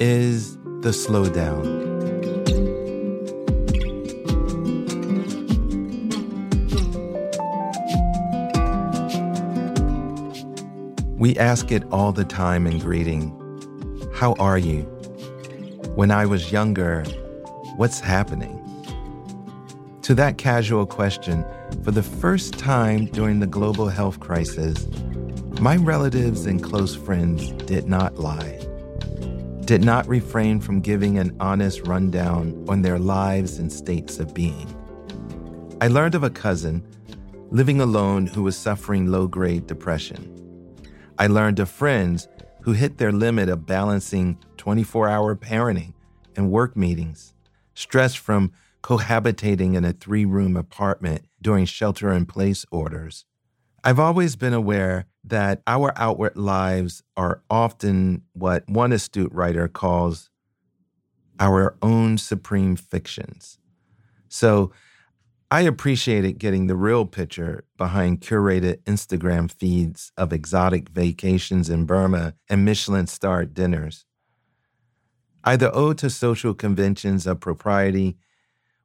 is The Slowdown. We ask it all the time in greeting How are you? When I was younger, what's happening? To that casual question, for the first time during the global health crisis, my relatives and close friends did not lie, did not refrain from giving an honest rundown on their lives and states of being. I learned of a cousin living alone who was suffering low grade depression. I learned of friends who hit their limit of balancing 24 hour parenting and work meetings, stress from cohabitating in a three room apartment during shelter in place orders. I've always been aware that our outward lives are often what one astute writer calls our own supreme fictions. So I appreciated getting the real picture behind curated Instagram feeds of exotic vacations in Burma and Michelin starred dinners. Either owed to social conventions of propriety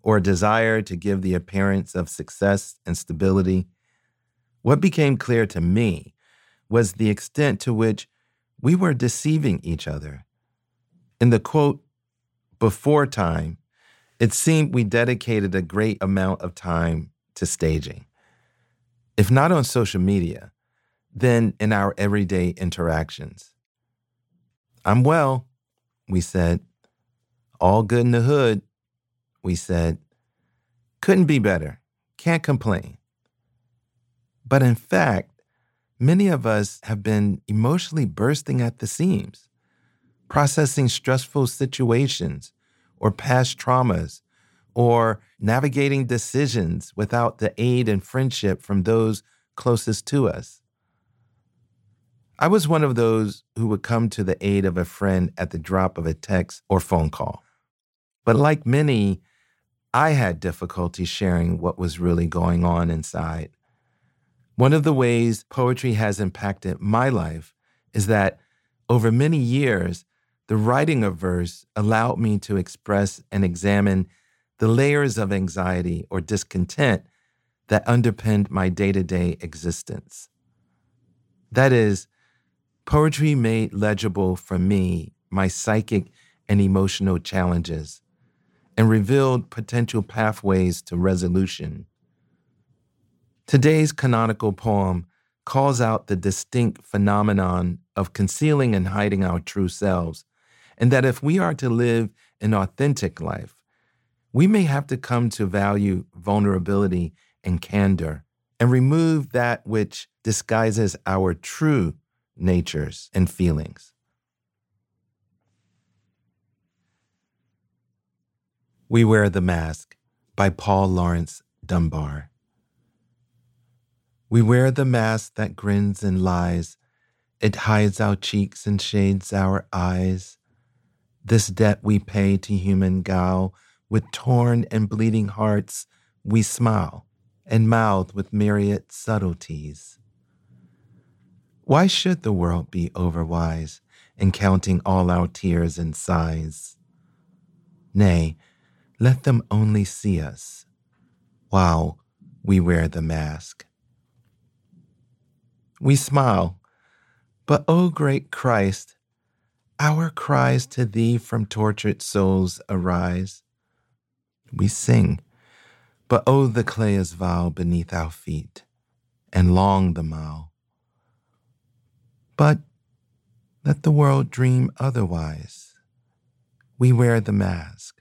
or a desire to give the appearance of success and stability what became clear to me was the extent to which we were deceiving each other. In the quote, before time, it seemed we dedicated a great amount of time to staging. If not on social media, then in our everyday interactions. I'm well, we said. All good in the hood, we said. Couldn't be better. Can't complain. But in fact, many of us have been emotionally bursting at the seams, processing stressful situations or past traumas, or navigating decisions without the aid and friendship from those closest to us. I was one of those who would come to the aid of a friend at the drop of a text or phone call. But like many, I had difficulty sharing what was really going on inside. One of the ways poetry has impacted my life is that over many years, the writing of verse allowed me to express and examine the layers of anxiety or discontent that underpinned my day to day existence. That is, poetry made legible for me my psychic and emotional challenges and revealed potential pathways to resolution. Today's canonical poem calls out the distinct phenomenon of concealing and hiding our true selves, and that if we are to live an authentic life, we may have to come to value vulnerability and candor and remove that which disguises our true natures and feelings. We Wear the Mask by Paul Laurence Dunbar. We wear the mask that grins and lies. It hides our cheeks and shades our eyes. This debt we pay to human guile. With torn and bleeding hearts, we smile and mouth with myriad subtleties. Why should the world be overwise in counting all our tears and sighs? Nay, let them only see us while we wear the mask. We smile, but, O great Christ, our cries to thee from tortured souls arise. We sing, but oh, the clay is vile beneath our feet, and long the mile. But let the world dream otherwise. We wear the mask.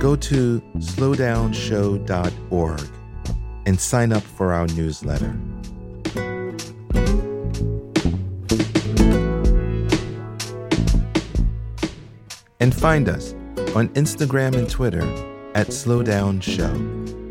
go to slowdownshow.org and sign up for our newsletter. And find us on Instagram and Twitter at Slowdown Show.